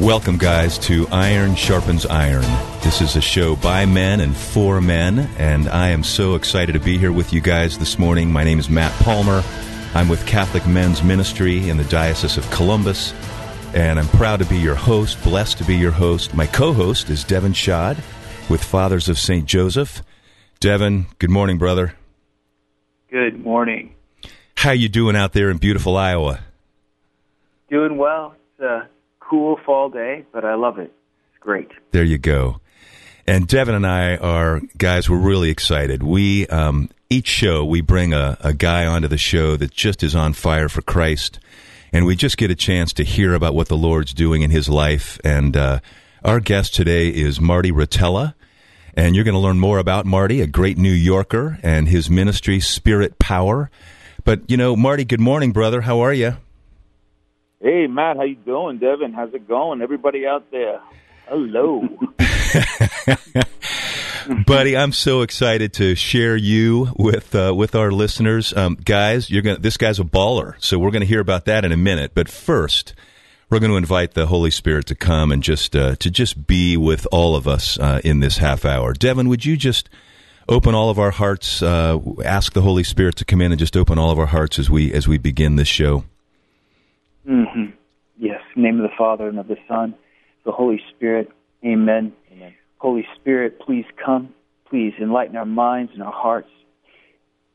Welcome, guys, to Iron Sharpens Iron. This is a show by men and for men, and I am so excited to be here with you guys this morning. My name is Matt Palmer. I'm with Catholic Men's Ministry in the Diocese of Columbus, and I'm proud to be your host, blessed to be your host. My co host is Devin Schadt with Fathers of St. Joseph. Devin, good morning, brother. Good morning. How you doing out there in beautiful Iowa? Doing well. It's a cool fall day, but I love it. It's great. There you go. And Devin and I are guys. We're really excited. We um, each show we bring a, a guy onto the show that just is on fire for Christ, and we just get a chance to hear about what the Lord's doing in his life. And uh, our guest today is Marty Rotella, and you're going to learn more about Marty, a great New Yorker, and his ministry, Spirit Power. But you know, Marty, good morning, brother. How are you? Hey, Matt, how you doing? Devin, how's it going? Everybody out there, hello. Buddy, I'm so excited to share you with uh, with our listeners, um, guys. You're gonna. This guy's a baller, so we're to hear about that in a minute. But first, we're going to invite the Holy Spirit to come and just uh, to just be with all of us uh, in this half hour. Devin, would you just open all of our hearts? Uh, ask the Holy Spirit to come in and just open all of our hearts as we as we begin this show. Mm-hmm. Yes. In the name of the Father and of the Son, the Holy Spirit. Amen. Amen. Holy Spirit, please come. Please enlighten our minds and our hearts.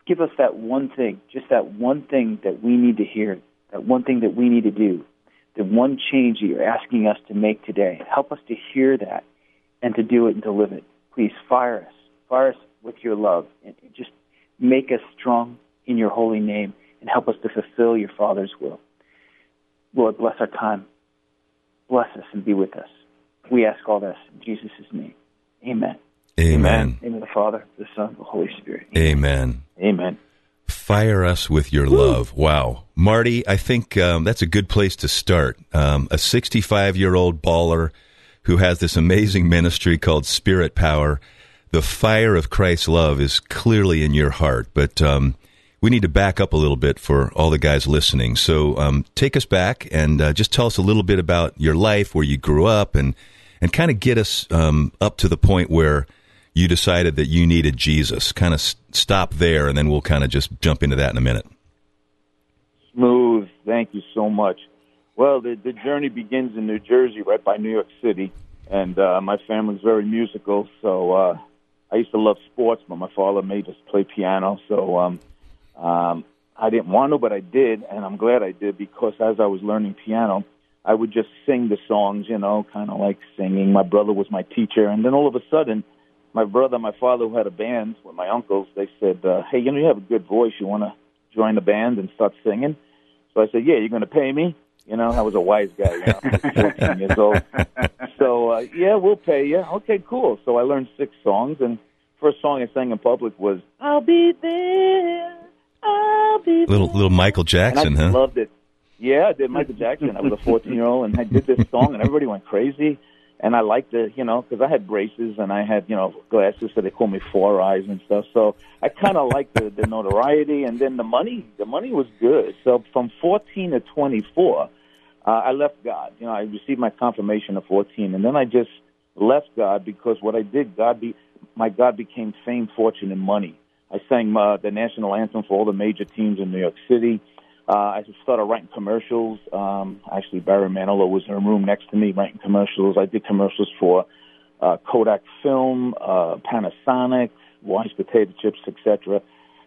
Give us that one thing, just that one thing that we need to hear, that one thing that we need to do, the one change that you're asking us to make today. Help us to hear that and to do it and to live it. Please fire us. Fire us with your love and just make us strong in your holy name and help us to fulfill your Father's will. Lord, bless our time. Bless us and be with us. We ask all this in Jesus' name. Amen. Amen. In the name of the Father, the Son, the Holy Spirit. Amen. Amen. Fire us with your love. Wow. Marty, I think um, that's a good place to start. Um, a 65 year old baller who has this amazing ministry called Spirit Power. The fire of Christ's love is clearly in your heart, but um, we need to back up a little bit for all the guys listening. So um, take us back and uh, just tell us a little bit about your life, where you grew up, and and kind of get us um, up to the point where you decided that you needed Jesus. Kind of s- stop there, and then we'll kind of just jump into that in a minute. Smooth. Thank you so much. Well, the, the journey begins in New Jersey, right by New York City, and uh, my family's very musical. So uh, I used to love sports, but my father made us play piano. So um, um, I didn't want to, but I did, and I'm glad I did because as I was learning piano, I would just sing the songs, you know, kind of like singing. My brother was my teacher, and then all of a sudden, my brother, and my father, who had a band with my uncles, they said, uh, "Hey, you know, you have a good voice. You want to join the band and start singing?" So I said, "Yeah, you're going to pay me." You know, I was a wise guy, you know, 14 years old. So uh, yeah, we'll pay you. Okay, cool. So I learned six songs, and first song I sang in public was "I'll Be There." Little little Michael Jackson, huh? loved it. Yeah, I did Michael Jackson. I was a 14 year old, and I did this song, and everybody went crazy. And I liked it, you know, because I had braces and I had, you know, glasses, so they called me Four Eyes and stuff. So I kind of liked the, the notoriety, and then the money. The money was good. So from 14 to 24, uh, I left God. You know, I received my confirmation at 14, and then I just left God because what I did, God be my God became fame, fortune, and money. I sang uh, the national anthem for all the major teams in New York City. Uh, I started writing commercials. Um, actually, Barry Manilow was in a room next to me writing commercials. I did commercials for uh, Kodak Film, uh, Panasonic, Wise Potato Chips, etc.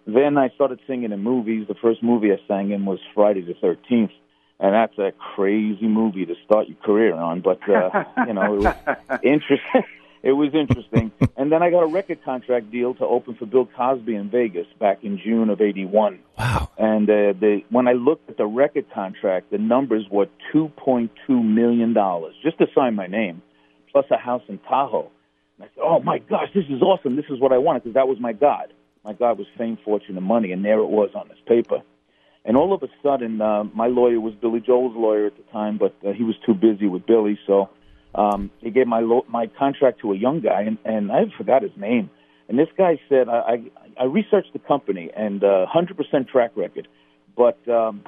Then I started singing in movies. The first movie I sang in was Friday the 13th, and that's a crazy movie to start your career on. But uh, you know, it was interesting. It was interesting. and then I got a record contract deal to open for Bill Cosby in Vegas back in June of '81. Wow. And uh, the when I looked at the record contract, the numbers were 2.2 million dollars just to sign my name, plus a house in Tahoe. And I said, "Oh my gosh, this is awesome! This is what I wanted because that was my God. My God was fame, fortune, and money, and there it was on this paper." And all of a sudden, uh, my lawyer was Billy Joel's lawyer at the time, but uh, he was too busy with Billy, so um, he gave my lo- my contract to a young guy, and, and I forgot his name. And this guy said, I, I, I researched the company and uh, 100% track record, but um,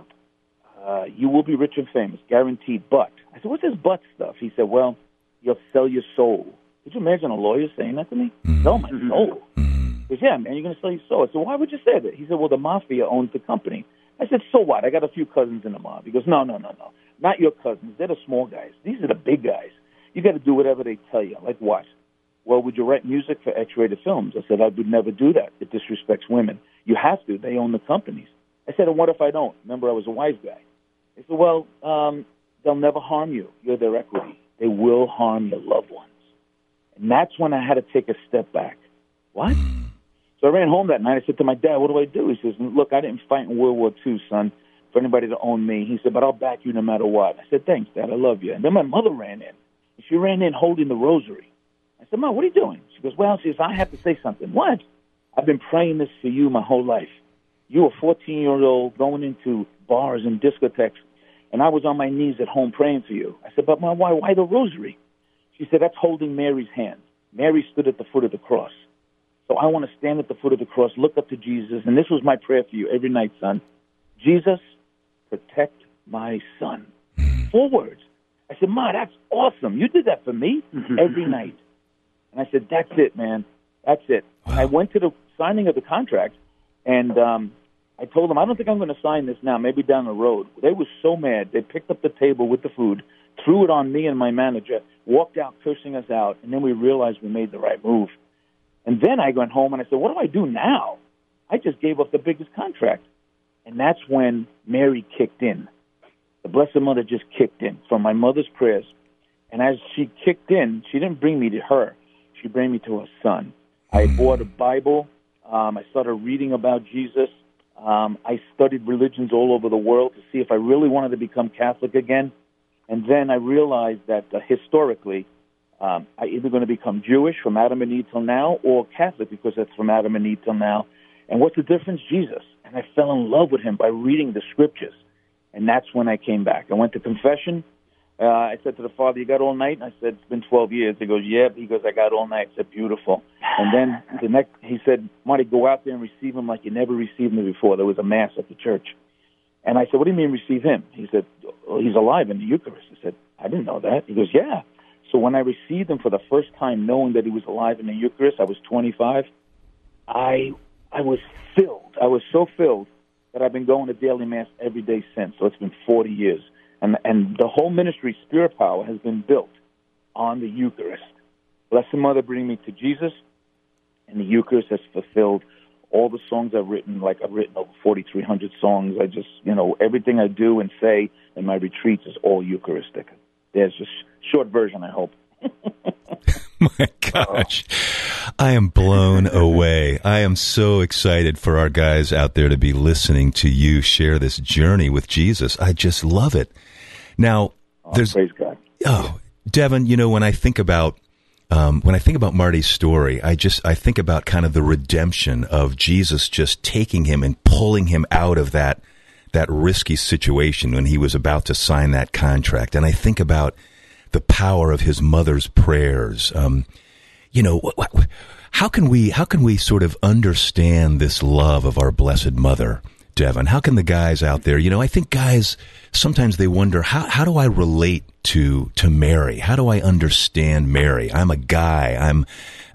uh, you will be rich and famous, guaranteed. But I said, what's this but stuff? He said, well, you'll sell your soul. Could you imagine a lawyer saying that to me? Mm-hmm. Sell my soul. Mm-hmm. He said, yeah, man, you're going to sell your soul. I said, why would you say that? He said, well, the mafia owns the company. I said, so what? I got a few cousins in the mob. He goes, no, no, no, no. Not your cousins. They're the small guys. These are the big guys. You got to do whatever they tell you. Like what? Well, would you write music for X-rated films? I said, I would never do that. It disrespects women. You have to. They own the companies. I said, and what if I don't? Remember, I was a wise guy. He said, well, um, they'll never harm you. You're their equity. They will harm your loved ones. And that's when I had to take a step back. What? So I ran home that night. I said to my dad, what do I do? He says, look, I didn't fight in World War II, son, for anybody to own me. He said, but I'll back you no matter what. I said, thanks, Dad. I love you. And then my mother ran in. She ran in holding the rosary. I said, Mom, what are you doing? She goes, well, she says, I have to say something. What? I've been praying this for you my whole life. You were 14 years old going into bars and discotheques, and I was on my knees at home praying for you. I said, but Mom, why, why the rosary? She said, that's holding Mary's hand. Mary stood at the foot of the cross. So I want to stand at the foot of the cross, look up to Jesus, and this was my prayer for you every night, son. Jesus, protect my son. Hmm. Four words. I said, Ma, that's awesome. You did that for me every night. And I said, That's it, man. That's it. Wow. I went to the signing of the contract, and um, I told them, I don't think I'm going to sign this now, maybe down the road. They were so mad. They picked up the table with the food, threw it on me and my manager, walked out cursing us out, and then we realized we made the right move. And then I went home and I said, What do I do now? I just gave up the biggest contract. And that's when Mary kicked in. The Blessed Mother just kicked in from my mother's prayers. And as she kicked in, she didn't bring me to her. She brought me to her son. I hmm. bought a Bible. Um, I started reading about Jesus. Um, I studied religions all over the world to see if I really wanted to become Catholic again. And then I realized that uh, historically, um, I either going to become Jewish from Adam and Eve till now, or Catholic because that's from Adam and Eve till now. And what's the difference? Jesus. And I fell in love with him by reading the scriptures. And that's when I came back. I went to confession. Uh, I said to the father, "You got all night?" And I said, "It's been 12 years." He goes, "Yeah." He goes, "I got all night." I said, "Beautiful." And then the next, he said, "Marty, go out there and receive him like you never received him before." There was a mass at the church, and I said, "What do you mean receive him?" He said, well, "He's alive in the Eucharist." I said, "I didn't know that." He goes, "Yeah." So when I received him for the first time, knowing that he was alive in the Eucharist, I was 25. I I was filled. I was so filled that I've been going to daily mass every day since. So it's been 40 years, and and the whole ministry, Spirit Power, has been built on the Eucharist. Blessed Mother, bring me to Jesus, and the Eucharist has fulfilled all the songs I've written. Like I've written over 4,300 songs. I just, you know, everything I do and say in my retreats is all Eucharistic. There's just short version, I hope. My gosh. I am blown away. I am so excited for our guys out there to be listening to you share this journey with Jesus. I just love it. Now, oh, there's praise God. Oh, Devin, you know when I think about um, when I think about Marty's story, I just I think about kind of the redemption of Jesus just taking him and pulling him out of that that risky situation when he was about to sign that contract, and I think about the power of his mother's prayers. Um, you know, how can we how can we sort of understand this love of our blessed mother, Devin? How can the guys out there, you know, I think guys sometimes they wonder how how do I relate to to Mary? How do I understand Mary? I'm a guy. I'm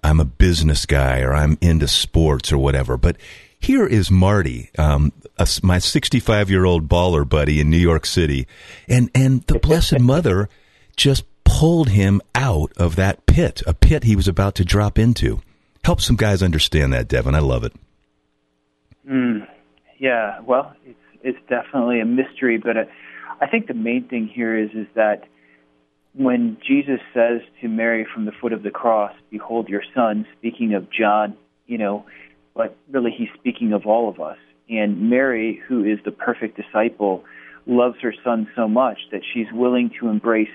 I'm a business guy, or I'm into sports or whatever. But here is Marty, um, a, my 65 year old baller buddy in New York City, and and the Blessed Mother just pulled him out of that pit, a pit he was about to drop into. Help some guys understand that, Devin. I love it. Mm, yeah, well, it's it's definitely a mystery, but uh, I think the main thing here is is that when Jesus says to Mary from the foot of the cross, "Behold your son," speaking of John, you know, but really he's speaking of all of us. And Mary, who is the perfect disciple, loves her son so much that she's willing to embrace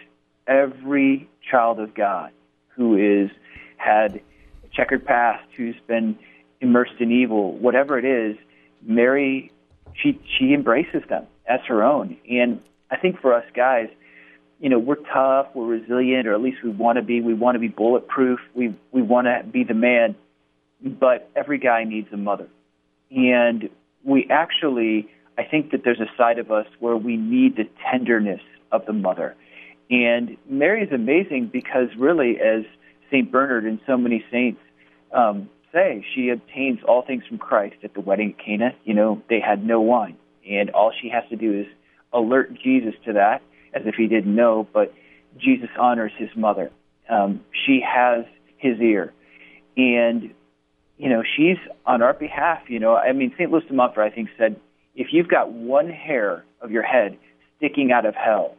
every child of God who is had a checkered past, who's been immersed in evil, whatever it is, Mary she she embraces them as her own. And I think for us guys, you know, we're tough, we're resilient, or at least we want to be. We want to be bulletproof. We we want to be the man. But every guy needs a mother, and we actually I think that there's a side of us where we need the tenderness of the mother. And Mary is amazing because, really, as St. Bernard and so many saints um, say, she obtains all things from Christ at the wedding at Cana. You know, they had no wine. And all she has to do is alert Jesus to that as if he didn't know, but Jesus honors his mother. Um, she has his ear. And, you know, she's on our behalf. You know, I mean, St. Louis de Montfort, I think, said, if you've got one hair of your head sticking out of hell,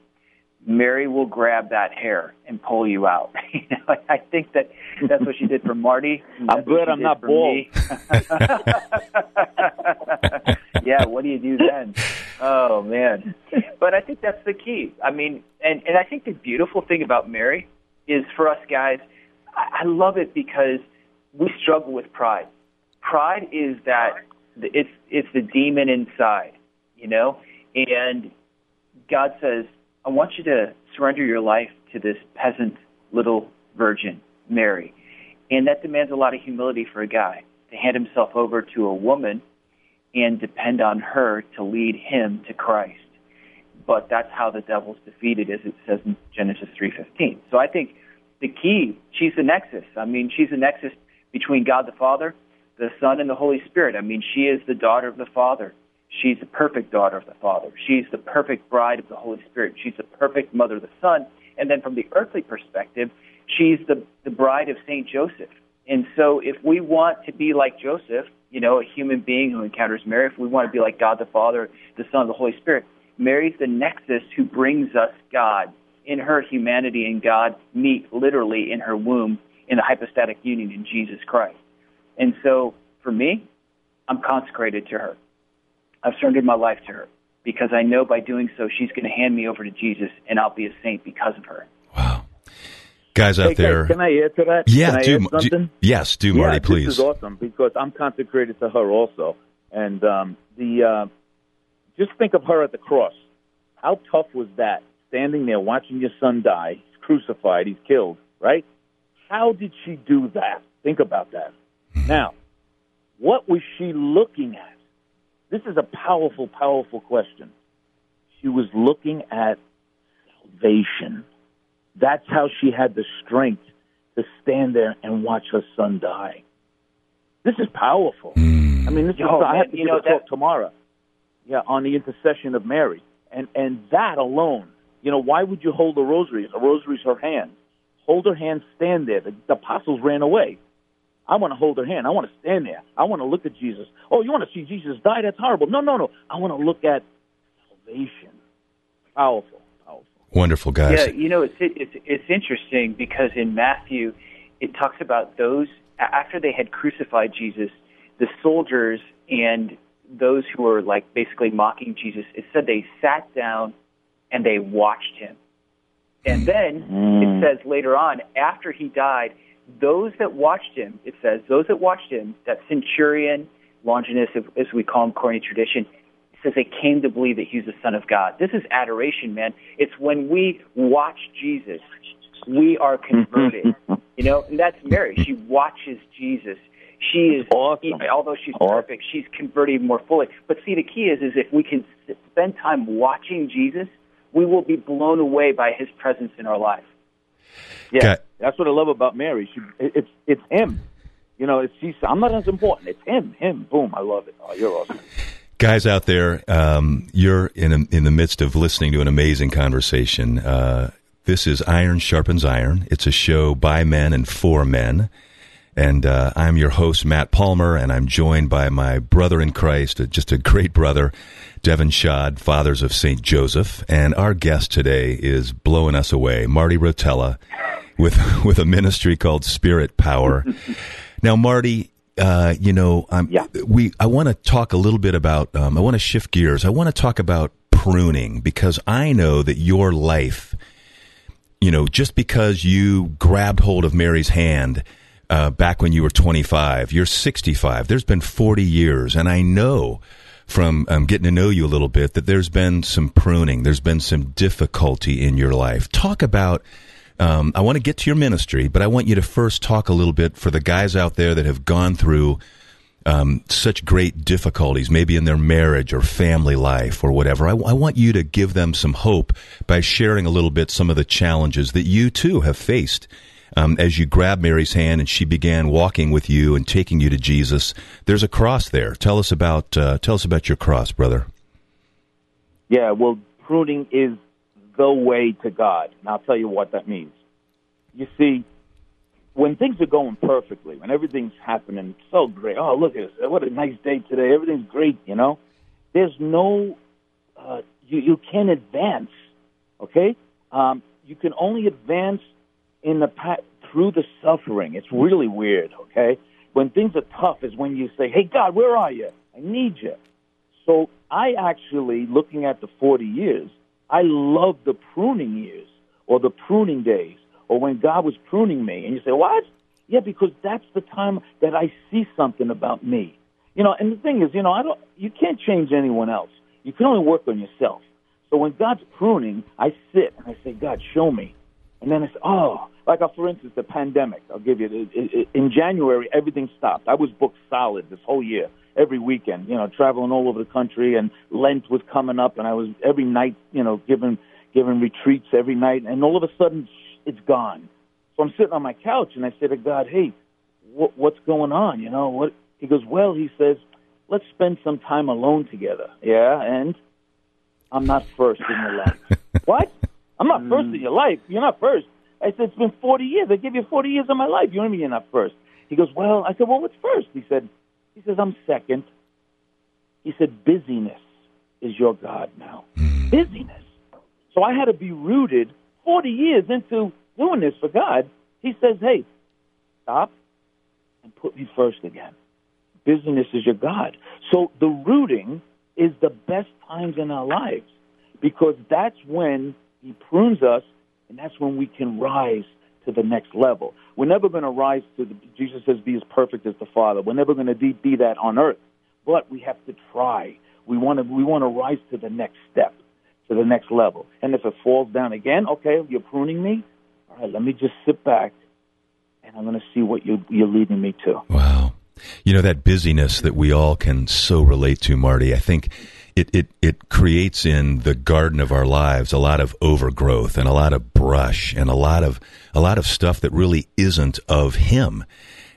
Mary will grab that hair and pull you out. you know, I think that that's what she did for Marty. I'm glad I'm not bald. yeah, what do you do then? Oh man. But I think that's the key. I mean, and and I think the beautiful thing about Mary is for us guys, I, I love it because we struggle with pride. Pride is that it's it's the demon inside, you know? And God says, I want you to surrender your life to this peasant little virgin, Mary. And that demands a lot of humility for a guy to hand himself over to a woman and depend on her to lead him to Christ. But that's how the devil's defeated, as it says in Genesis 3:15. So I think the key, she's the nexus. I mean, she's the nexus between God the Father, the Son, and the Holy Spirit. I mean, she is the daughter of the Father. She's the perfect daughter of the Father. She's the perfect bride of the Holy Spirit. She's the perfect mother of the Son. And then from the earthly perspective, she's the, the bride of Saint Joseph. And so if we want to be like Joseph, you know, a human being who encounters Mary, if we want to be like God the Father, the Son, of the Holy Spirit, Mary's the nexus who brings us God. In her humanity and God meet literally in her womb in the hypostatic union in Jesus Christ. And so for me, I'm consecrated to her. I've surrendered my life to her because I know by doing so, she's going to hand me over to Jesus and I'll be a saint because of her. Wow. Guys out Hey, there. Can I add to that? yeah, Can I do, add something? do- yes, do, Marty, yeah, please. This is awesome because I'm consecrated to her also, and um, the uh, just think of her at the cross. How tough was that? Standing there watching your son die, he's crucified, he's killed, right? How did she do that? Think about that. now, what was she looking at? This is a powerful, powerful question. She was looking at salvation. That's how she had the strength to stand there and watch her son die. This is powerful. Hmm. I mean, this is Oh, I man, have to you give know, a talk that- tomorrow. Yeah, on the intercession of Mary, and and that alone. You know, why would you hold the rosary? The rosary's her hand. Hold her hand, stand there. The, the apostles ran away. I want to hold her hand. I want to stand there. I want to look at Jesus. Oh, you want to see Jesus die? That's horrible. No, no, no. I want to look at salvation. Powerful, powerful. Wonderful, guys. Yeah, you know, it's it's it's interesting because in Matthew, it talks about those after they had crucified Jesus, the soldiers and those who were like basically mocking Jesus. It said they sat down and they watched him, and mm. then it mm. says later on after he died, those that watched him, it says those that watched him, that centurion, Longinus, as we call him according to tradition, says they came to believe that he's the Son of God. This is adoration, man. It's when we watch Jesus, we are converted. you know, and that's Mary. She watches Jesus. She is, Awesome. although she's Awesome. perfect, she's converted more fully. But see, the key is, is if we can spend time watching Jesus, we will be blown away by His presence in our life. Yeah, Okay. That's what I love about Mary. She, it's it's him. You know, it's she's. I'm not as important. It's him. Him. Boom. I love it. Oh, you're awesome. Guys out there, um, you're in a, in the midst of listening to an amazing conversation. Uh, this is Iron Sharpens Iron. It's a show by men and for men. And uh, I'm your host, Matt Palmer, and I'm joined by my brother in Christ, uh, just a great brother, Devin Schadt, Fathers of St. Joseph. And our guest today is blowing us away, Marty Rotella, with, with a ministry called Spirit Power. now, Marty, uh, you know, I'm, Yeah. we I want to talk a little bit about. Um, I want to shift gears. I want to talk about pruning because I know that your life, you know, just because you grabbed hold of Mary's hand uh, back when you were 25, you're 65. There's been 40 years, and I know from um, getting to know you a little bit that there's been some pruning. There's been some difficulty in your life. Talk about. Um, I want to get to your ministry, but I want you to first talk a little bit for the guys out there that have gone through um, such great difficulties, maybe in their marriage or family life or whatever. I, I want you to give them some hope by sharing a little bit some of the challenges that you too have faced. Um, as you grabbed Mary's hand and she began walking with you and taking you to Jesus, there's a cross there. Tell us about uh, tell us about your cross, brother. Yeah, well, pruning is the way to God, and I'll tell you what that means. You see, when things are going perfectly, when everything's happening so great, oh look at this, what a nice day today, everything's great, you know. There's no, uh, you you can't advance, okay? Um, you can only advance in the path through the suffering. It's really weird, okay? When things are tough is when you say, "Hey God, where are you? I need you." So I actually, looking at the 40 years, I love the pruning years or the pruning days or when God was pruning me. And you say, what? Yeah, because that's the time that I see something about me. You know, and the thing is, you know, I don't, you can't change anyone else. You can only work on yourself. So when God's pruning, I sit and I say, God, show me. And then I say, oh, like uh, for instance, the pandemic. I'll give you. In January, everything stopped. I was booked solid this whole year, every weekend. You know, traveling all over the country, and Lent was coming up, and I was every night, you know, giving giving retreats every night. And all of a sudden, it's gone. So I'm sitting on my couch and I say to God, "Hey, wh- what's going on? You know what?" He goes, "Well," he says, "Let's spend some time alone together." Yeah, and I'm not first in your life. what? I'm not first in mm. your life. You're not first. I said, "It's been 40 years. I give you 40 years of my life. You know me. You're not first. He goes, "Well," I said, "Well, what's first?" He said, "He says I'm second. He said, "Busyness is your God now. Hmm. Busyness." So I had to be rooted 40 years into doing this for God, He says, hey, stop and put me first again. Business is your God. So the rooting is the best times in our lives because that's when He prunes us and that's when we can rise to the next level. We're never going to rise to the, Jesus says, be as perfect as the Father. We're never going to be, be that on earth, but we have to try. We want to, we want to rise to the next step to the next level. And if it falls down again, okay, you're pruning me. All right, let me just sit back and I'm going to see what you, you're leading me to. Wow. You know, that busyness that we all can so relate to, Marty, I think it, it, it creates in the garden of our lives a lot of overgrowth and a lot of brush and a lot of, a lot of stuff that really isn't of Him.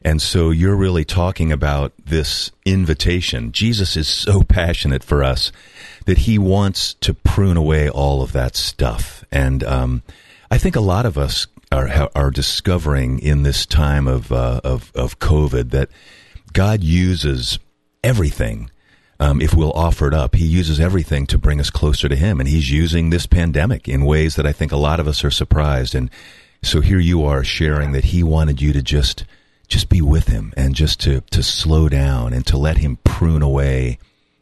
And so you're really talking about this invitation. Jesus is so passionate for us that he wants to prune away all of that stuff. And um, I think a lot of us are are discovering in this time of uh, of of COVID that God uses everything. Um, if we'll offer it up, He uses everything to bring us closer to Him, and He's using this pandemic in ways that I think a lot of us are surprised. And so here you are sharing that He wanted you to just just be with him and just to to slow down and to let him prune away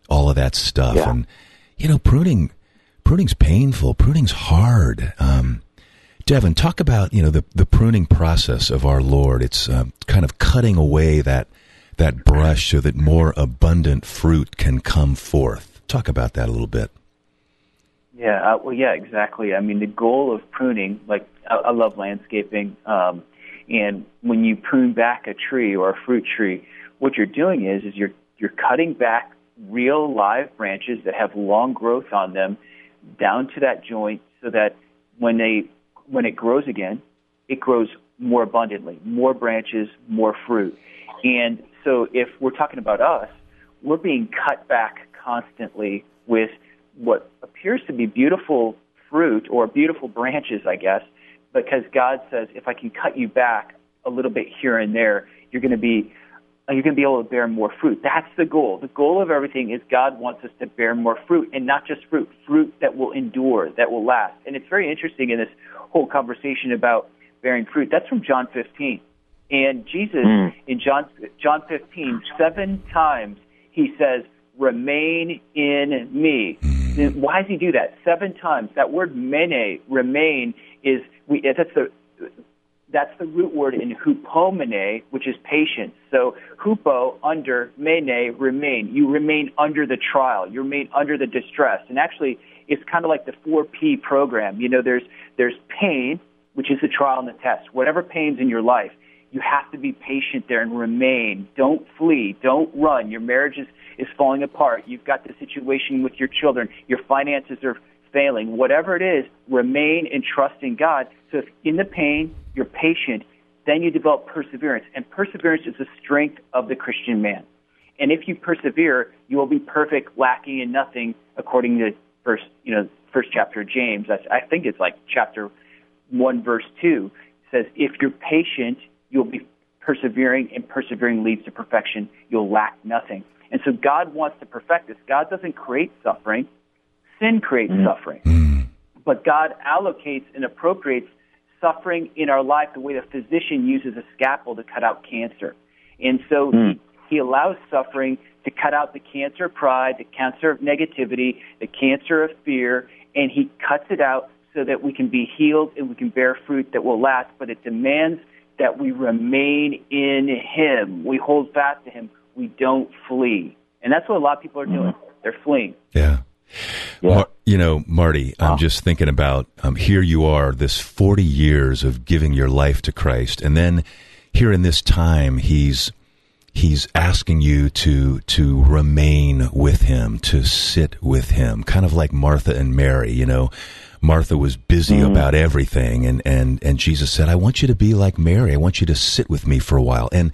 all of that stuff. Yeah. and you know pruning pruning's painful. Pruning's hard. Um, Devin talk about you know the the pruning process of our Lord. It's uh, kind of cutting away that that brush so that more abundant fruit can come forth. Talk about that a little bit. Yeah uh, well yeah exactly. I mean the goal of pruning like I, I love landscaping um, and when you prune back a tree or a fruit tree, what you're doing is is you're you're cutting back real live branches that have long growth on them down to that joint so that when they when it grows again, it grows more abundantly, more branches, more fruit. And so if we're talking about us, we're being cut back constantly with what appears to be beautiful fruit or beautiful branches, I guess, because God says, if I can cut you back a little bit here and there, you're going to be you're going to be able to bear more fruit. That's the goal. The goal of everything is God wants us to bear more fruit, and not just fruit, fruit that will endure, that will last. And it's very interesting in this whole conversation about bearing fruit. That's from John 15. And Jesus mm. in John John 15, seven times he says, "Remain in me." Why does he do that? Seven times. That word "mene," remain, is we, that's the that's the root word in hupomene, which is patience. So hupo under mene remain. You remain under the trial. You remain under the distress. And actually, it's kind of like the 4P program. You know, there's there's pain, which is the trial and the test. Whatever pain's in your life, You have to be patient there and remain. Don't flee. Don't run. Your marriage is, is falling apart. You've got the situation with your children. Your finances are failing. Whatever it is, remain and trust in God. So if in the pain, you're patient, then you develop perseverance. And perseverance is the strength of the Christian man. And if you persevere, you will be perfect, lacking in nothing, according to first, you know, first chapter of James. I think it's like chapter one, verse two says, "If you're patient, you'll be persevering, and persevering leads to perfection. You'll lack nothing." And so God wants to perfect us. God doesn't create suffering; sin creates mm. suffering. Mm. But God allocates and appropriates suffering in our life the way a physician uses a scalpel to cut out cancer. And so mm. he, he allows suffering to cut out the cancer of pride, the cancer of negativity, the cancer of fear, and he cuts it out so that we can be healed and we can bear fruit that will last. But it demands that we remain in him. We hold fast to him. We don't flee. And that's what a lot of people are doing. Mm. They're fleeing. Yeah. Yeah. Mar- you know, Marty, wow. I'm just thinking about um, here you are, this 40 years of giving your life to Christ, and then here in this time, he's he's asking you to to remain with him, to sit with him, kind of like Martha and Mary. You know, Martha was busy mm. about everything, and and and Jesus said, "I want you to be like Mary. I want you to sit with me for a while." And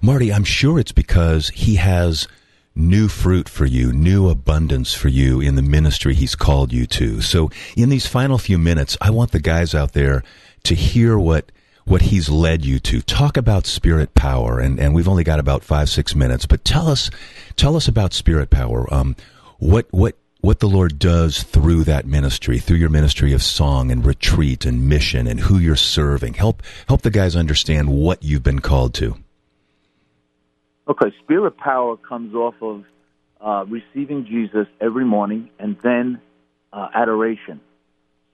Marty, I'm sure it's because he has new fruit for you, new abundance for you in the ministry he's called you to. So in these final few minutes, I want the guys out there to hear what what he's led you to. Talk about spirit power, and, and we've only got about five, six minutes, but tell us tell us about spirit power. Um, what what what the Lord does through that ministry, through your ministry of song and retreat and mission and who you're serving. Help help the guys understand what you've been called to. Okay, spirit power comes off of uh, receiving Jesus every morning and then uh, adoration.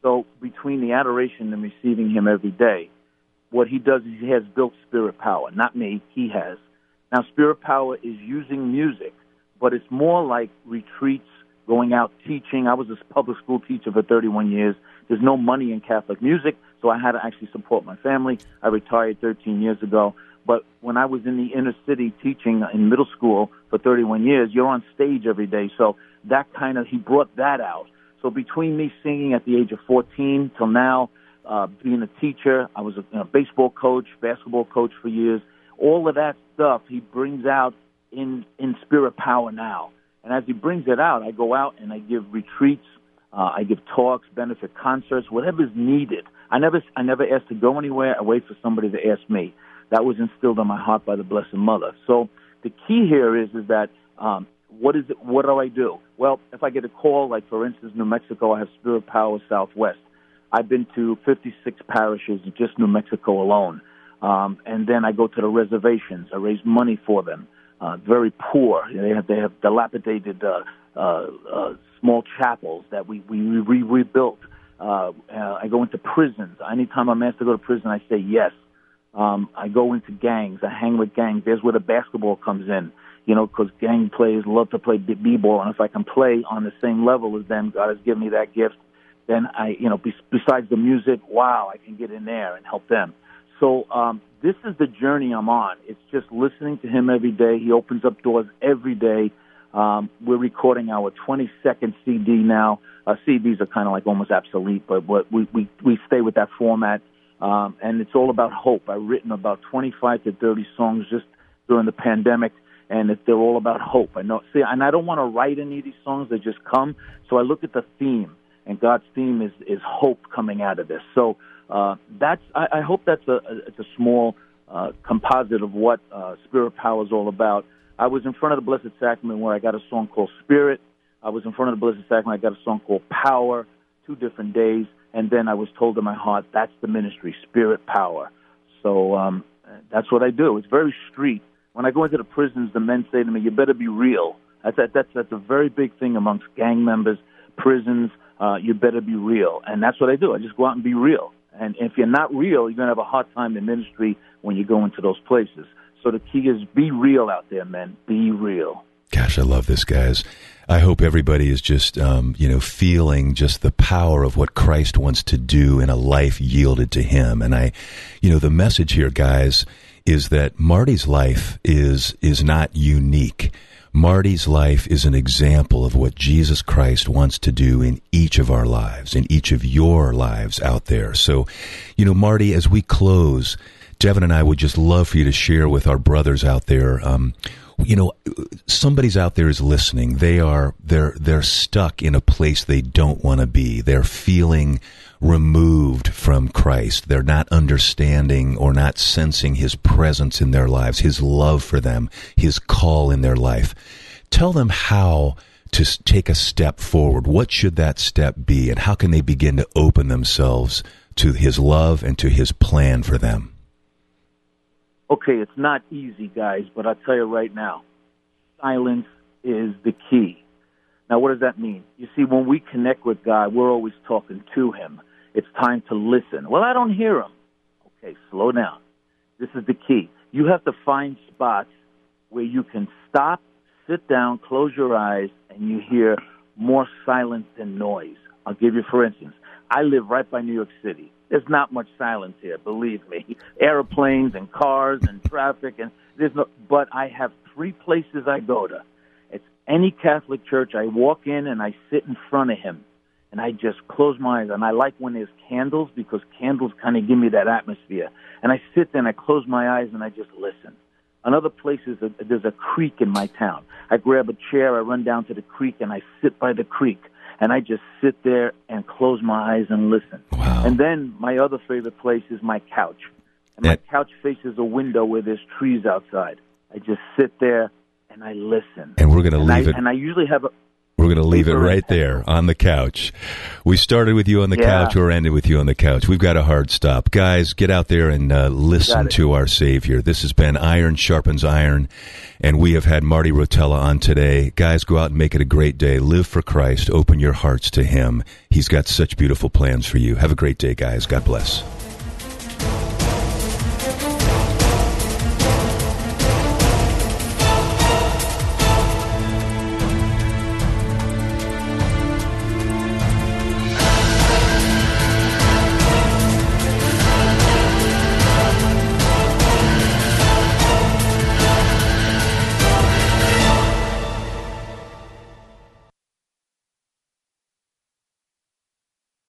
So between the adoration and receiving Him every day, what He does is He has built spirit power. Not me, He has. Now, spirit power is using music, but it's more like retreats, going out teaching. I was a public school teacher for 31 years. There's no money in Catholic music, so I had to actually support my family. I retired 13 years ago. But when I was in the inner city teaching in middle school for 31 years, you're on stage every day. So that kind of, he brought that out. So between me singing at the age of 14 till now, uh, being a teacher, I was a, a baseball coach, basketball coach for years. All of that stuff he brings out in in spirit power now. And as he brings it out, I go out and I give retreats, uh, I give talks, benefit concerts, whatever's needed. I never I never ask to go anywhere. I wait for somebody to ask me that was instilled in my heart by the Blessed Mother. So the key here is is that um, what is it? What do I do? Well, if I get a call, like for instance, New Mexico, I have Spirit Power Southwest. I've been to 56 parishes in just New Mexico alone, um, and then I go to the reservations. I raise money for them. Uh, very poor. They have they have dilapidated uh, uh, uh, small chapels that we we re- rebuilt. Uh, uh, I go into prisons. Anytime I'm asked to go to prison, I say yes. Um, I go into gangs. I hang with gangs. There's where the basketball comes in, you know, because gang players love to play b-ball, and if I can play on the same level as them, God has given me that gift. Then I, you know, be- besides the music, wow, I can get in there and help them. So um, this is the journey I'm on. It's just listening to him every day. He opens up doors every day. Um, we're recording our 22nd CD now. Uh, CDs are kind of like almost obsolete, but, we, we we stay with that format. Um, and it's all about hope. I've written about 25 to 30 songs just during the pandemic, and it, they're all about hope. I know, see, and I don't want to write any of these songs; they just come. So I look at the theme, and God's theme is is hope coming out of this. So uh, that's I, I hope that's a, it's a small uh, composite of what uh, Spirit Power is all about. I was in front of the Blessed Sacrament where I got a song called Spirit. I was in front of the Blessed Sacrament. I got a song called Power. Two different days and then I was told in my heart, that's the ministry, spirit power. So um, that's what I do. It's very street. When I go into the prisons, the men say to me, "You better be real." That's that's that's a very big thing amongst gang members, prisons. Uh, you better be real, and that's what I do. I just go out and be real. And if you're not real, you're gonna have a hard time in ministry when you go into those places. So the key is be real out there, men. Be real. Gosh, I love this, guys. I hope everybody is just, um, you know, feeling just the power of what Christ wants to do in a life yielded to Him. And I, you know, the message here, guys, is that Marty's life is is not unique. Marty's life is an example of what Jesus Christ wants to do in each of our lives, in each of your lives out there. So, you know, Marty, as we close, Devin and I would just love for you to share with our brothers out there. Um, you know, somebody's out there is listening. They are they're they're stuck in a place they don't want to be. They're feeling removed from Christ. They're not understanding or not sensing His presence in their lives, His love for them, His call in their life. Tell them how to take a step forward. What should that step be, and how can they begin to open themselves to His love and to His plan for them? Okay, it's not easy, guys, but I'll tell you right now, silence is the key. Now, what does that mean? You see, when we connect with God, we're always talking to Him. It's time to listen. Well, I don't hear Him. Okay, slow down. This is the key. You have to find spots where you can stop, sit down, close your eyes, and you hear more silence than noise. I'll give you, for instance, I live right by New York City. There's not much silence here, believe me. Airplanes and cars and traffic and there's no but I have three places I go to. Any Catholic church. I walk in and I sit in front of him and I just close my eyes and I like when there's candles because candles kind of give me that atmosphere. And I sit there and I close my eyes and I just listen. Another place is a, there's a creek in my town. I grab a chair, I run down to the creek and I sit by the creek and I just sit there and close my eyes and listen. Wow. And then my other favorite place is my couch. And my couch faces a window where there's trees outside. I just sit there and I listen. And we're going to leave I, it. And I usually have a. We're going to leave it right there on the couch. We started with you on the Yeah. couch. We're ending with you on the couch. We've got a hard stop. Guys, get out there and uh, listen to our Savior. This has been Iron Sharpens Iron, and we have had Marty Rotella on today. Guys, go out and make it a great day. Live for Christ. Open your hearts to Him. He's got such beautiful plans for you. Have a great day, guys. God bless.